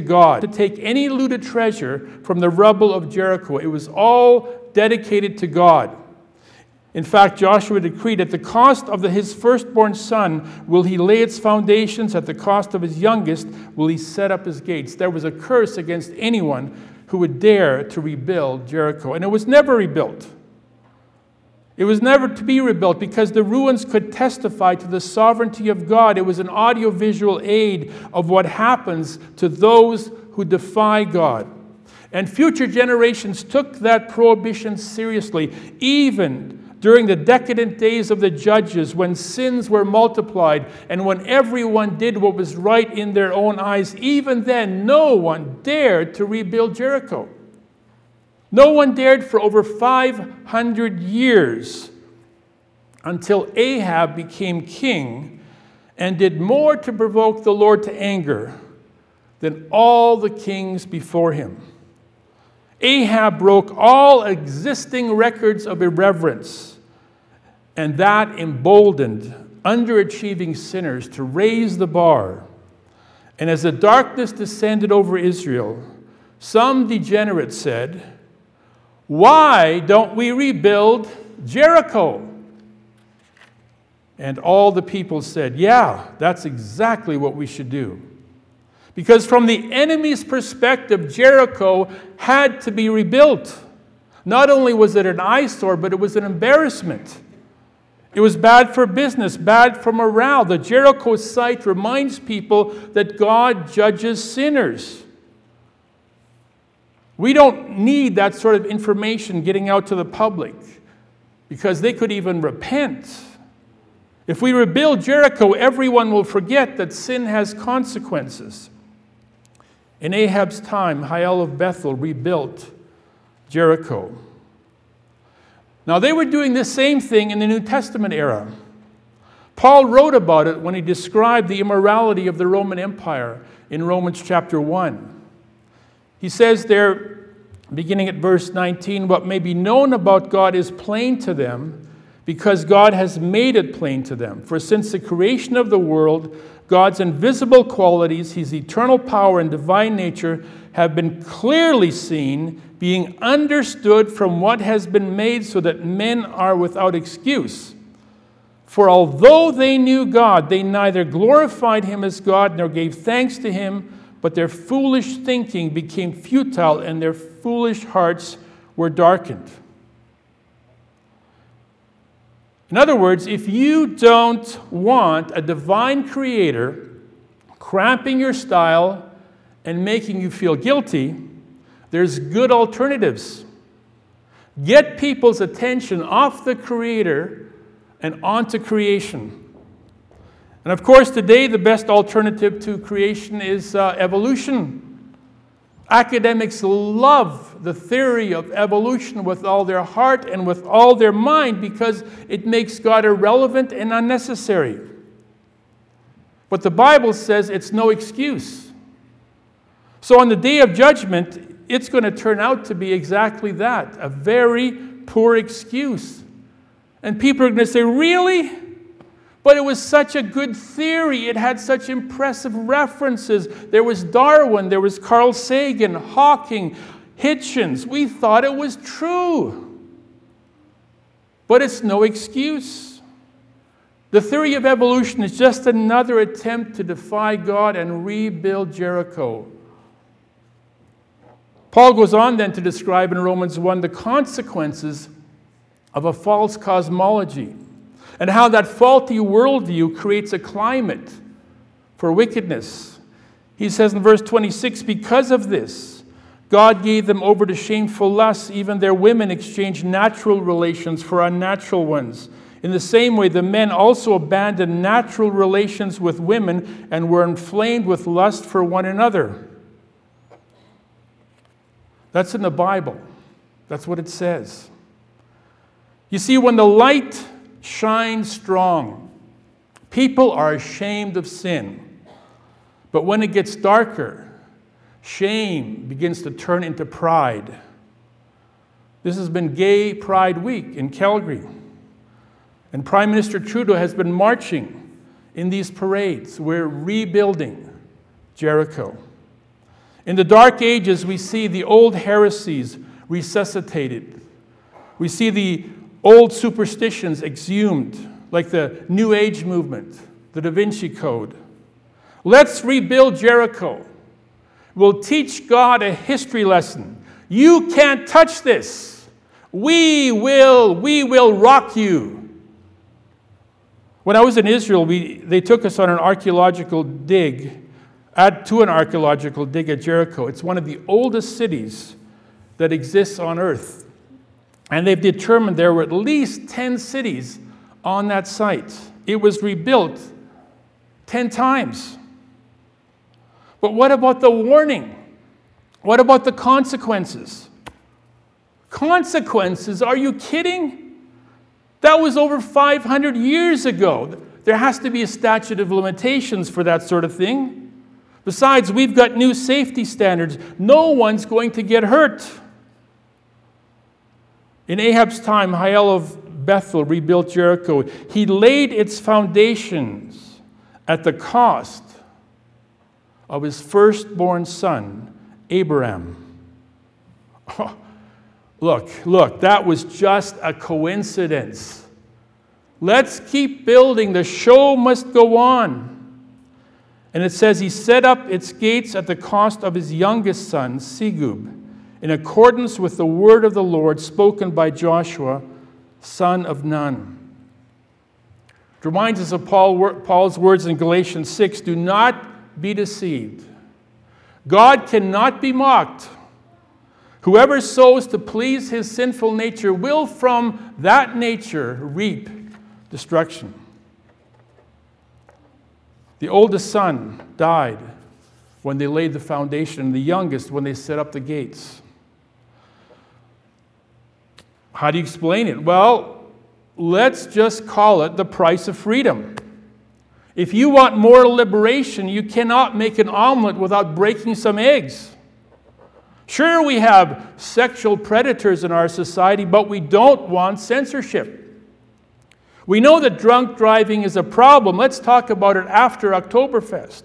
God to take any looted treasure from the rubble of Jericho. It was all dedicated to God. In fact, Joshua decreed, At the cost of the, his firstborn son will he lay its foundations, at the cost of his youngest will he set up his gates. There was a curse against anyone who would dare to rebuild Jericho. And it was never rebuilt. It was never to be rebuilt because the ruins could testify to the sovereignty of God. It was an audiovisual aid of what happens to those who defy God. And future generations took that prohibition seriously, even during the decadent days of the judges when sins were multiplied and when everyone did what was right in their own eyes. Even then, no one dared to rebuild Jericho. No one dared for over 500 years until Ahab became king and did more to provoke the Lord to anger than all the kings before him. Ahab broke all existing records of irreverence, and that emboldened underachieving sinners to raise the bar. And as the darkness descended over Israel, some degenerates said, why don't we rebuild Jericho? And all the people said, Yeah, that's exactly what we should do. Because from the enemy's perspective, Jericho had to be rebuilt. Not only was it an eyesore, but it was an embarrassment. It was bad for business, bad for morale. The Jericho site reminds people that God judges sinners. We don't need that sort of information getting out to the public because they could even repent. If we rebuild Jericho, everyone will forget that sin has consequences. In Ahab's time, Hiel of Bethel rebuilt Jericho. Now, they were doing the same thing in the New Testament era. Paul wrote about it when he described the immorality of the Roman Empire in Romans chapter 1. He says there, beginning at verse 19, what may be known about God is plain to them because God has made it plain to them. For since the creation of the world, God's invisible qualities, his eternal power and divine nature, have been clearly seen, being understood from what has been made, so that men are without excuse. For although they knew God, they neither glorified him as God nor gave thanks to him but their foolish thinking became futile and their foolish hearts were darkened. In other words, if you don't want a divine creator cramping your style and making you feel guilty, there's good alternatives. Get people's attention off the creator and onto creation. And of course, today the best alternative to creation is uh, evolution. Academics love the theory of evolution with all their heart and with all their mind because it makes God irrelevant and unnecessary. But the Bible says it's no excuse. So on the day of judgment, it's going to turn out to be exactly that a very poor excuse. And people are going to say, Really? But it was such a good theory. It had such impressive references. There was Darwin, there was Carl Sagan, Hawking, Hitchens. We thought it was true. But it's no excuse. The theory of evolution is just another attempt to defy God and rebuild Jericho. Paul goes on then to describe in Romans 1 the consequences of a false cosmology and how that faulty worldview creates a climate for wickedness. He says in verse 26 Because of this, God gave them over to shameful lusts. Even their women exchanged natural relations for unnatural ones. In the same way, the men also abandoned natural relations with women and were inflamed with lust for one another. That's in the Bible. That's what it says. You see, when the light shine strong. People are ashamed of sin. But when it gets darker, shame begins to turn into pride. This has been Gay Pride Week in Calgary. And Prime Minister Trudeau has been marching in these parades. We're rebuilding Jericho. In the Dark Ages, we see the old heresies resuscitated. We see the old superstitions exhumed, like the New Age movement, the Da Vinci Code. Let's rebuild Jericho. We'll teach God a history lesson. You can't touch this. We will, we will rock you. When I was in Israel, we, they took us on an archaeological dig, add to an archaeological dig at Jericho. It's one of the oldest cities that exists on earth. And they've determined there were at least 10 cities on that site. It was rebuilt 10 times. But what about the warning? What about the consequences? Consequences? Are you kidding? That was over 500 years ago. There has to be a statute of limitations for that sort of thing. Besides, we've got new safety standards. No one's going to get hurt. In Ahab's time, Hiel of Bethel rebuilt Jericho. He laid its foundations at the cost of his firstborn son, Abiram. Oh, Look, look, that was just a coincidence. Let's keep building. The show must go on. And it says he set up its gates at the cost of his youngest son, Segub, in accordance with the word of the Lord spoken by Joshua, son of Nun. It reminds us of Paul, Paul's words in Galatians 6 do not be deceived. God cannot be mocked. Whoever sows to please his sinful nature will from that nature reap destruction. The oldest son died when they laid the foundation, and the youngest when they set up the gates. How do you explain it? Well, let's just call it the price of freedom. If you want more liberation, you cannot make an omelet without breaking some eggs. Sure, we have sexual predators in our society, but we don't want censorship. We know that drunk driving is a problem. Let's talk about it after Oktoberfest.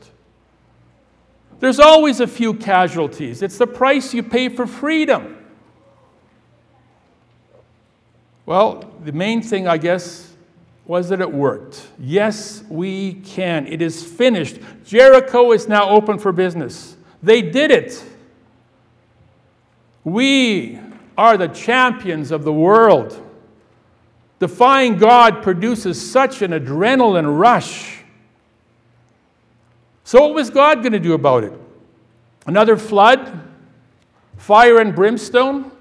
There's always a few casualties. It's the price you pay for freedom. Well, the main thing, I guess, was that it worked. Yes, we can. It is finished. Jericho is now open for business. They did it. We are the champions of the world. Defying God produces such an adrenaline rush. So, what was God going to do about it? Another flood? Fire and brimstone?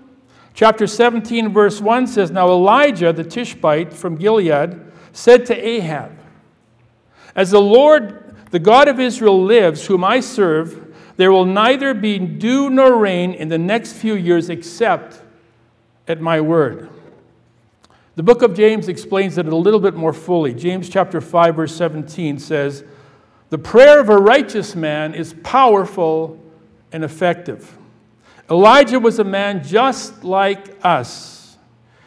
Chapter 17, verse 1 says Now Elijah the Tishbite from Gilead said to Ahab, As the Lord, the God of Israel, lives, whom I serve, there will neither be dew nor rain in the next few years except at my word. The book of James explains it a little bit more fully. James chapter 5 verse 17 says, "The prayer of a righteous man is powerful and effective." Elijah was a man just like us.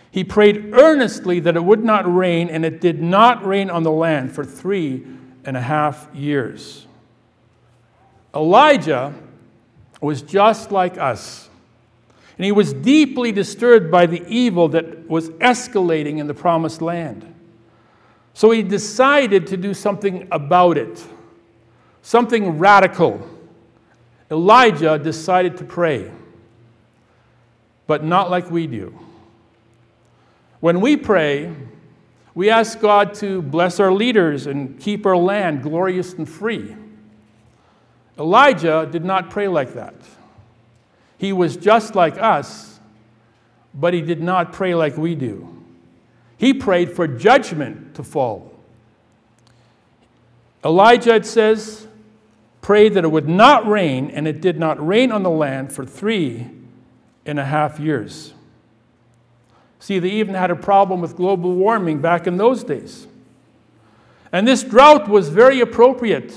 He prayed earnestly that it would not rain, and it did not rain on the land for three and a half years. Elijah was just like us. And he was deeply disturbed by the evil that was escalating in the promised land. So he decided to do something about it, something radical. Elijah decided to pray, but not like we do. When we pray, we ask God to bless our leaders and keep our land glorious and free. Elijah did not pray like that. He was just like us, but he did not pray like we do. He prayed for judgment to fall. Elijah, it says, prayed that it would not rain, and it did not rain on the land for three and a half years. See, they even had a problem with global warming back in those days. And this drought was very appropriate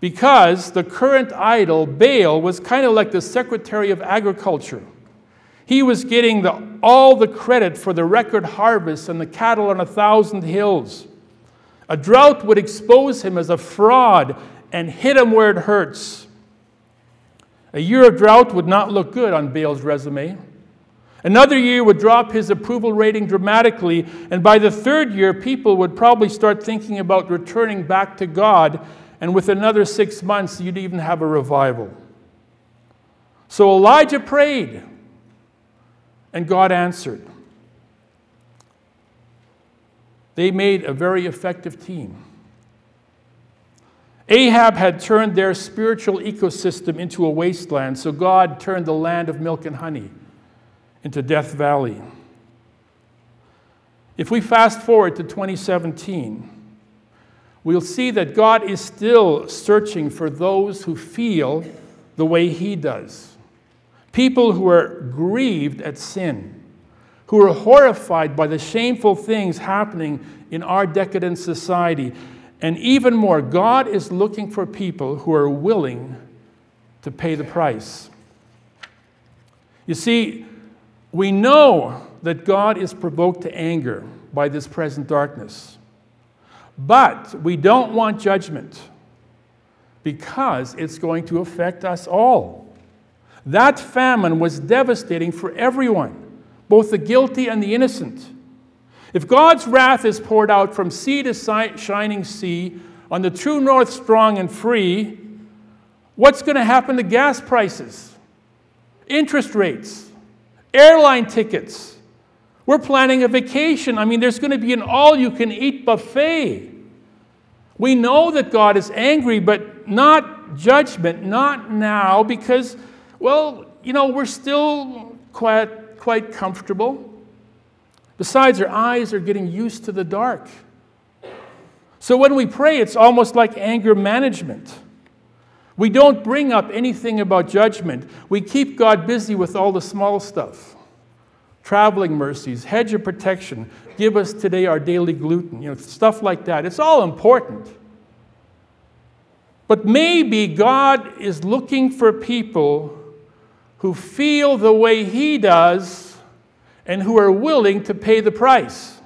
because the current idol, Baal, was kind of like the Secretary of Agriculture. He was getting the, all the credit for the record harvest and the cattle on a thousand hills. A drought would expose him as a fraud and hit him where it hurts. A year of drought would not look good on Baal's resume. Another year would drop his approval rating dramatically, and by the third year, people would probably start thinking about returning back to God, and with another six months, you'd even have a revival. So Elijah prayed, and God answered. They made a very effective team. Ahab had turned their spiritual ecosystem into a wasteland, so God turned the land of milk and honey into Death Valley. If we fast forward to 2017, we'll see that God is still searching for those who feel the way He does. People who are grieved at sin, who are horrified by the shameful things happening in our decadent society. And even more, God is looking for people who are willing to pay the price. You see, we know that God is provoked to anger by this present darkness, but we don't want judgment because it's going to affect us all. That famine was devastating for everyone, both the guilty and the innocent. If God's wrath is poured out from sea to shining sea on the true north strong and free, what's going to happen to gas prices, interest rates, airline tickets? We're planning a vacation. I mean, there's going to be an all you can eat buffet. We know that God is angry, but not judgment, not now, because, well, you know, we're still quite, quite comfortable. Besides, our eyes are getting used to the dark. So when we pray, it's almost like anger management. We don't bring up anything about judgment. We keep God busy with all the small stuff traveling mercies, hedge of protection, give us today our daily gluten, you know, stuff like that. It's all important. But maybe God is looking for people who feel the way He does and who are willing to pay the price.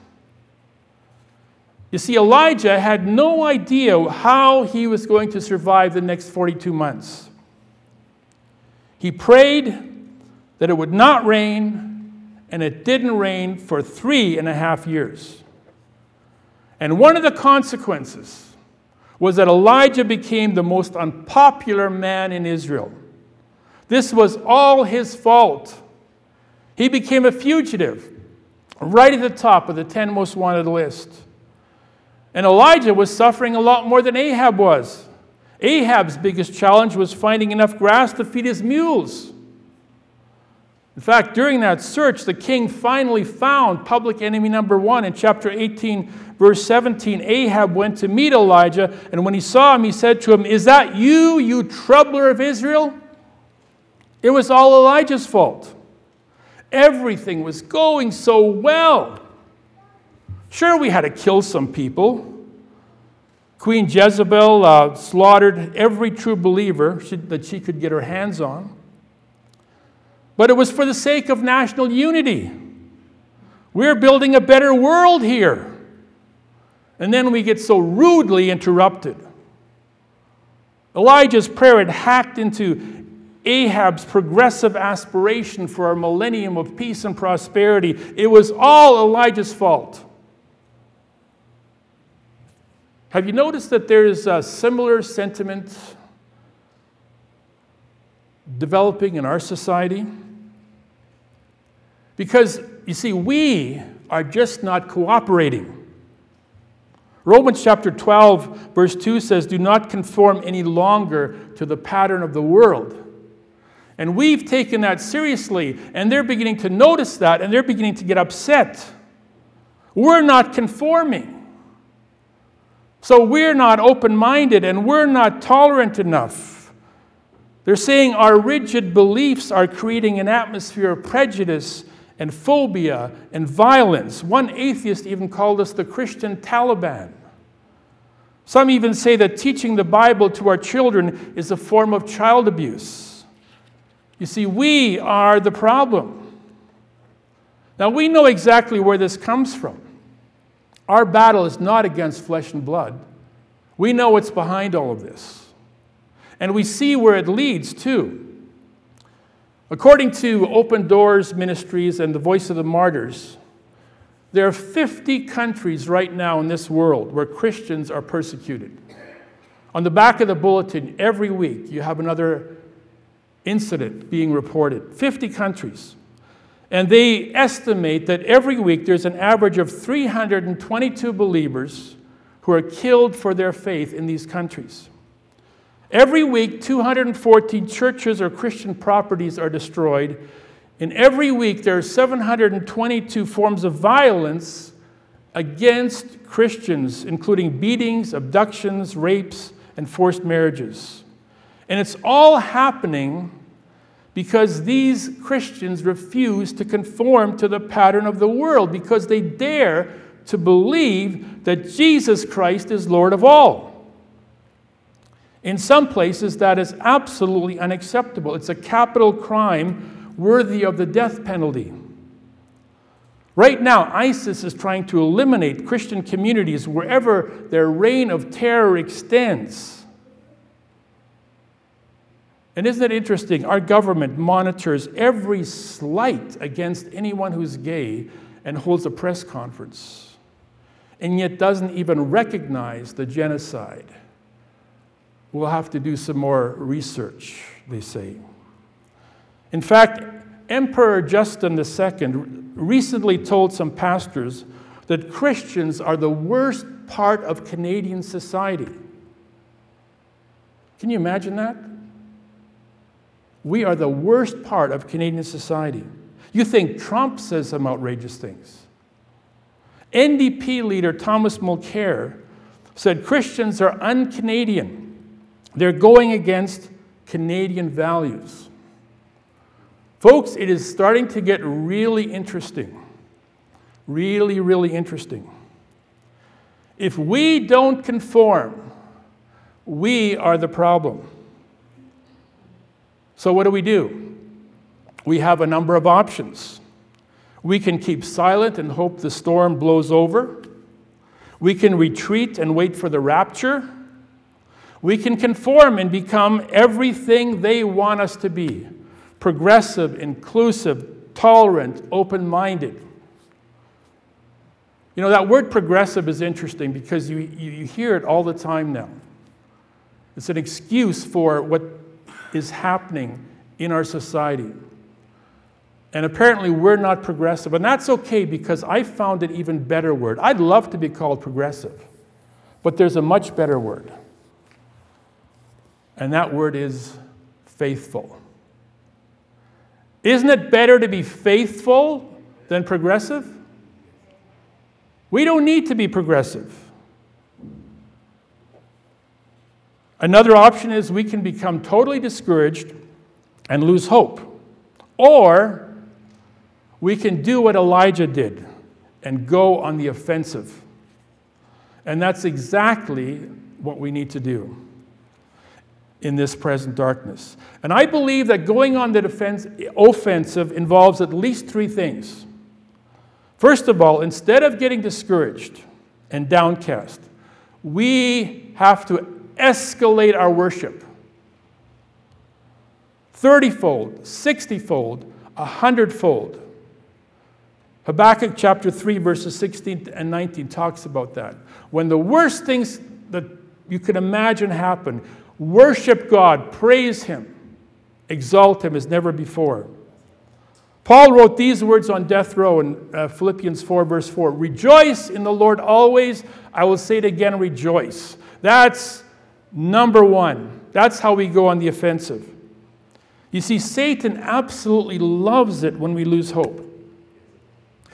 You see, Elijah had no idea how he was going to survive the next 42 months. He prayed that it would not rain, and it didn't rain for three and a half years. And one of the consequences was that Elijah became the most unpopular man in Israel. This was all his fault. He became a fugitive, right at the top of the 10 most wanted list. And Elijah was suffering a lot more than Ahab was. Ahab's biggest challenge was finding enough grass to feed his mules. In fact, during that search, the king finally found public enemy number one. In chapter 18, verse 17, Ahab went to meet Elijah, and when he saw him, he said to him, Is that you, you troubler of Israel? It was all Elijah's fault. Everything was going so well. Sure, we had to kill some people. Queen Jezebel uh, slaughtered every true believer that she could get her hands on. But it was for the sake of national unity. We're building a better world here. And then we get so rudely interrupted. Elijah's prayer had hacked into Ahab's progressive aspiration for a millennium of peace and prosperity. It was all Elijah's fault. Have you noticed that there is a similar sentiment developing in our society? Because, you see, we are just not cooperating. Romans chapter 12, verse 2 says, Do not conform any longer to the pattern of the world and we've taken that seriously, and they're beginning to notice that, and they're beginning to get upset. We're not conforming. So we're not open minded, and we're not tolerant enough. They're saying our rigid beliefs are creating an atmosphere of prejudice and phobia and violence. One atheist even called us the Christian Taliban. Some even say that teaching the Bible to our children is a form of child abuse. You see, we are the problem. Now, we know exactly where this comes from. Our battle is not against flesh and blood. We know what's behind all of this. And we see where it leads to. According to Open Doors Ministries and the Voice of the Martyrs, there are 50 countries right now in this world where Christians are persecuted. On the back of the bulletin, every week, you have another incident being reported. 50 countries. And they estimate that every week there's an average of 322 believers who are killed for their faith in these countries. Every week, 214 churches or Christian properties are destroyed. And every week, there are 722 forms of violence against Christians, including beatings, abductions, rapes, and forced marriages. And it's all happening because these Christians refuse to conform to the pattern of the world, because they dare to believe that Jesus Christ is Lord of all. In some places, that is absolutely unacceptable. It's a capital crime worthy of the death penalty. Right now, ISIS is trying to eliminate Christian communities wherever their reign of terror extends. And isn't it interesting? Our government monitors every slight against anyone who's gay and holds a press conference, and yet doesn't even recognize the genocide. We'll have to do some more research, they say. In fact, Emperor Justin II recently told some pastors that Christians are the worst part of Canadian society. Can you imagine that? We are the worst part of Canadian society. You think Trump says some outrageous things. NDP leader Thomas Mulcair said Christians are un Canadian. They're going against Canadian values. Folks, it is starting to get really interesting. Really, really interesting. If we don't conform, we are the problem. So, what do we do? We have a number of options. We can keep silent and hope the storm blows over. We can retreat and wait for the rapture. We can conform and become everything they want us to be progressive, inclusive, tolerant, open minded. You know, that word progressive is interesting because you, you, you hear it all the time now. It's an excuse for what is happening in our society. And apparently, we're not progressive. And that's okay because I found an even better word. I'd love to be called progressive, but there's a much better word. And that word is faithful. Isn't it better to be faithful than progressive? We don't need to be progressive. Another option is we can become totally discouraged and lose hope. Or we can do what Elijah did and go on the offensive. And that's exactly what we need to do in this present darkness. And I believe that going on the defense, offensive involves at least three things. First of all, instead of getting discouraged and downcast, we have to escalate our worship 30 fold, 60 fold, 100 fold. Habakkuk chapter 3, verses 16 and 19 talks about that. When the worst things that you can imagine happen, worship God, praise Him, exalt Him as never before. Paul wrote these words on death row in uh, Philippians 4, verse 4 Rejoice in the Lord always. I will say it again, rejoice. That's Number one, that's how we go on the offensive. You see, Satan absolutely loves it when we lose hope.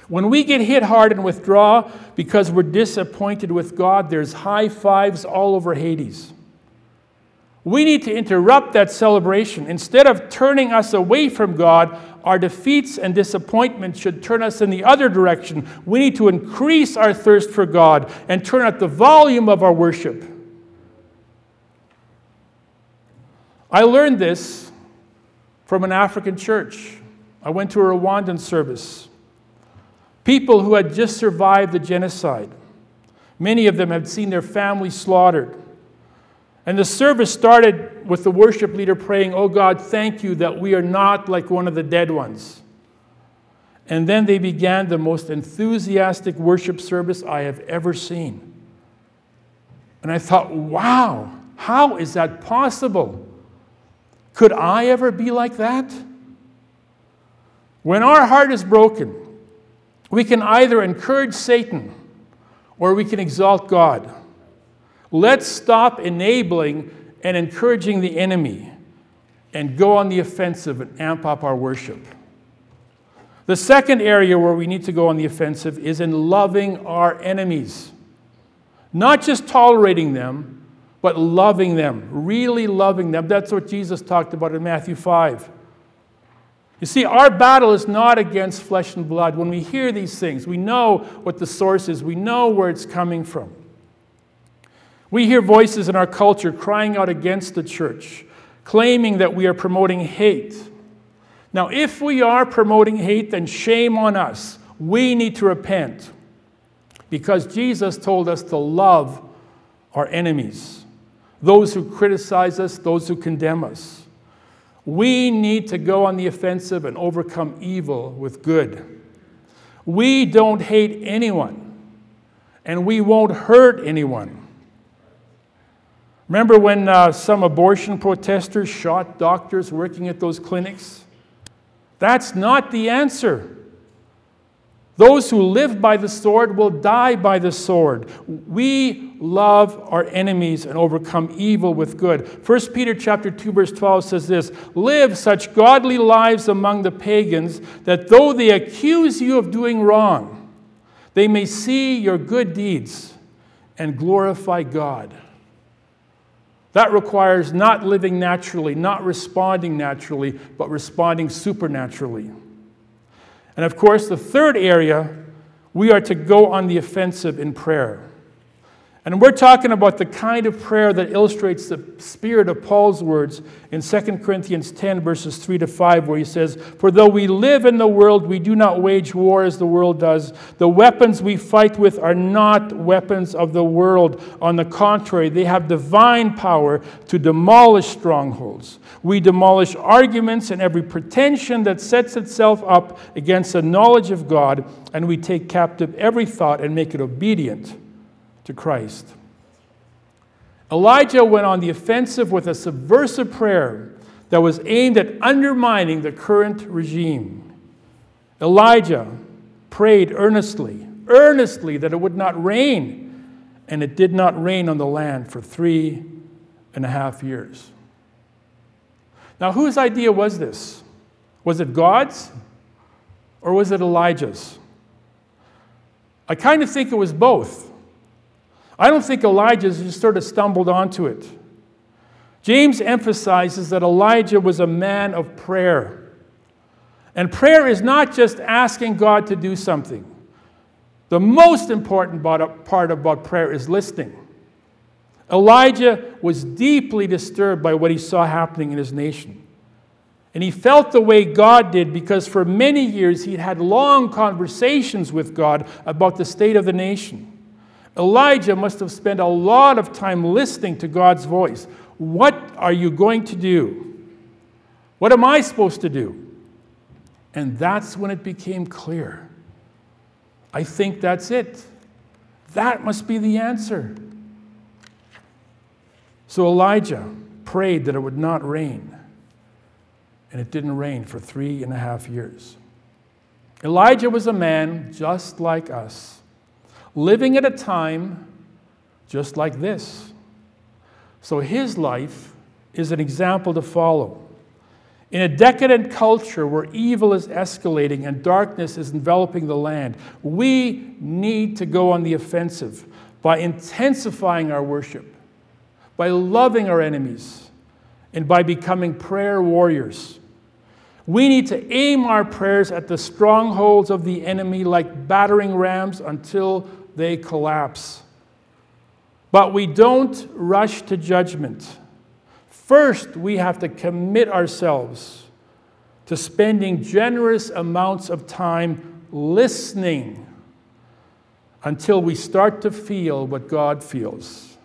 When we get hit hard and withdraw because we're disappointed with God, there's high fives all over Hades. We need to interrupt that celebration. Instead of turning us away from God, our defeats and disappointments should turn us in the other direction. We need to increase our thirst for God and turn up the volume of our worship. I learned this from an African church. I went to a Rwandan service. People who had just survived the genocide. Many of them had seen their families slaughtered. And the service started with the worship leader praying, Oh God, thank you that we are not like one of the dead ones. And then they began the most enthusiastic worship service I have ever seen. And I thought, wow, how is that possible? Could I ever be like that? When our heart is broken, we can either encourage Satan or we can exalt God. Let's stop enabling and encouraging the enemy and go on the offensive and amp up our worship. The second area where we need to go on the offensive is in loving our enemies. Not just tolerating them, but loving them, really loving them. That's what Jesus talked about in Matthew 5. You see, our battle is not against flesh and blood. When we hear these things, we know what the source is, we know where it's coming from. We hear voices in our culture crying out against the church, claiming that we are promoting hate. Now, if we are promoting hate, then shame on us. We need to repent because Jesus told us to love our enemies, those who criticize us, those who condemn us. We need to go on the offensive and overcome evil with good. We don't hate anyone, and we won't hurt anyone. Remember when uh, some abortion protesters shot doctors working at those clinics? That's not the answer. Those who live by the sword will die by the sword. We love our enemies and overcome evil with good. 1 Peter chapter 2 verse 12 says this, "Live such godly lives among the pagans that though they accuse you of doing wrong, they may see your good deeds and glorify God." That requires not living naturally, not responding naturally, but responding supernaturally. And of course, the third area, we are to go on the offensive in prayer. And we're talking about the kind of prayer that illustrates the spirit of Paul's words in 2 Corinthians 10, verses 3 to 5, where he says, For though we live in the world, we do not wage war as the world does. The weapons we fight with are not weapons of the world. On the contrary, they have divine power to demolish strongholds. We demolish arguments and every pretension that sets itself up against the knowledge of God, and we take captive every thought and make it obedient to Christ. Elijah went on the offensive with a subversive prayer that was aimed at undermining the current regime. Elijah prayed earnestly, earnestly that it would not rain, and it did not rain on the land for three and a half years. Now, whose idea was this? Was it God's or was it Elijah's? I kind of think it was both. I don't think Elijah just sort of stumbled onto it. James emphasizes that Elijah was a man of prayer. And prayer is not just asking God to do something. The most important part about prayer is listening. Elijah was deeply disturbed by what he saw happening in his nation. And he felt the way God did because for many years he'd had long conversations with God about the state of the nation. Elijah must have spent a lot of time listening to God's voice. What are you going to do? What am I supposed to do? And that's when it became clear. I think that's it. That must be the answer. So Elijah prayed that it would not rain, and it didn't rain for three and a half years. Elijah was a man just like us living at a time just like this. So his life is an example to follow. In a decadent culture where evil is escalating and darkness is enveloping the land, we need to go on the offensive by intensifying our worship, by loving our enemies, and by becoming prayer warriors. We need to aim our prayers at the strongholds of the enemy like battering rams until they collapse. But we don't rush to judgment. First, we have to commit ourselves to spending generous amounts of time listening until we start to feel what God feels.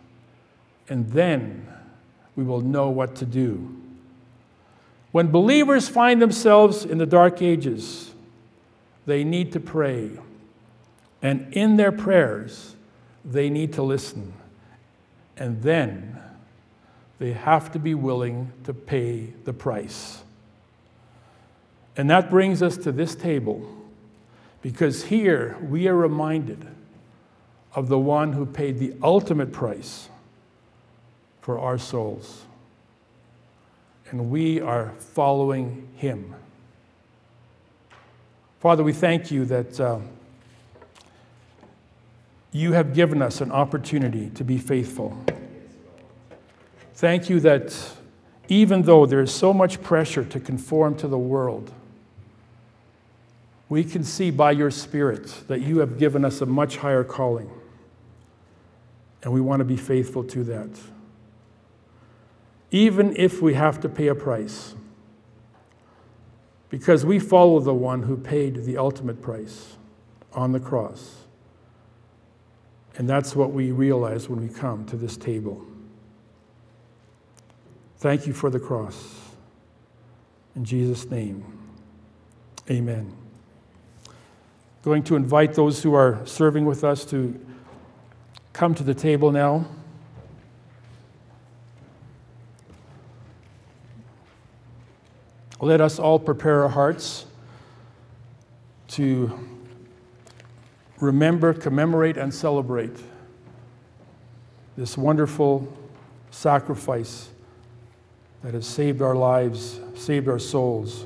And then we will know what to do. When believers find themselves in the dark ages, they need to pray. And in their prayers, they need to listen. And then they have to be willing to pay the price. And that brings us to this table, because here we are reminded of the one who paid the ultimate price for our souls. And we are following him. Father, we thank you that uh, you have given us an opportunity to be faithful. Thank you that even though there is so much pressure to conform to the world, we can see by your Spirit that you have given us a much higher calling. And we want to be faithful to that. Even if we have to pay a price, because we follow the one who paid the ultimate price on the cross. And that's what we realize when we come to this table. Thank you for the cross. In Jesus' name, amen. Going to invite those who are serving with us to come to the table now. Let us all prepare our hearts to remember, commemorate, and celebrate this wonderful sacrifice that has saved our lives, saved our souls.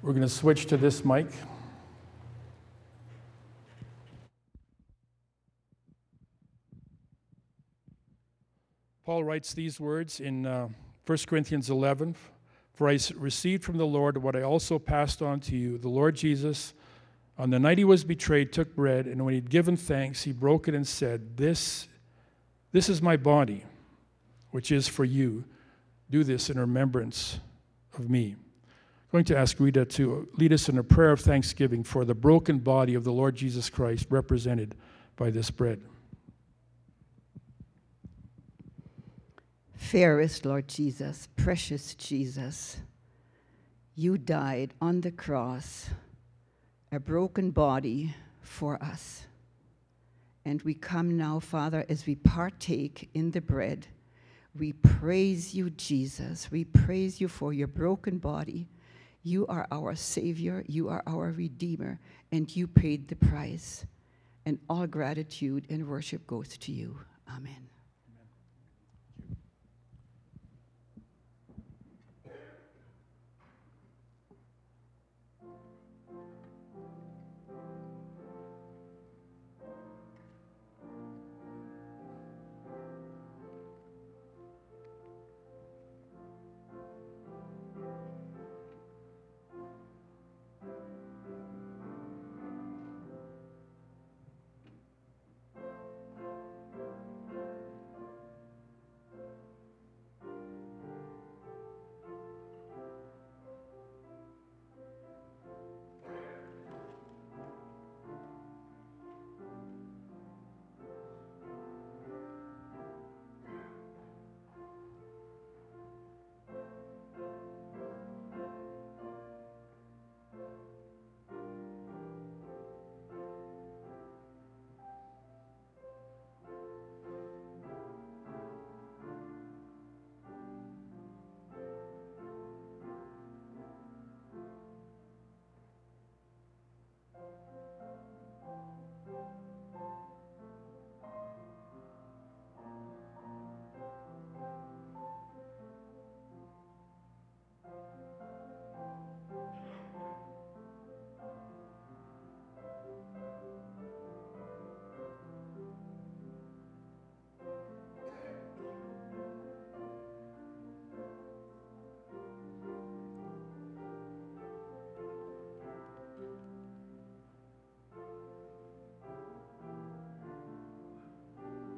We're going to switch to this mic. Paul writes these words in uh, 1 Corinthians 11 For I received from the Lord what I also passed on to you. The Lord Jesus, on the night he was betrayed, took bread, and when he'd given thanks, he broke it and said, This, this is my body, which is for you. Do this in remembrance of me I'm going to ask Rita to lead us in a prayer of thanksgiving for the broken body of the Lord Jesus Christ represented by this bread. Fairest Lord Jesus, precious Jesus, you died on the cross, a broken body for us. And we come now, Father, as we partake in the bread. We praise you, Jesus. We praise you for your broken body you are our Savior, you are our Redeemer, and you paid the price. And all gratitude and worship goes to you. Amen.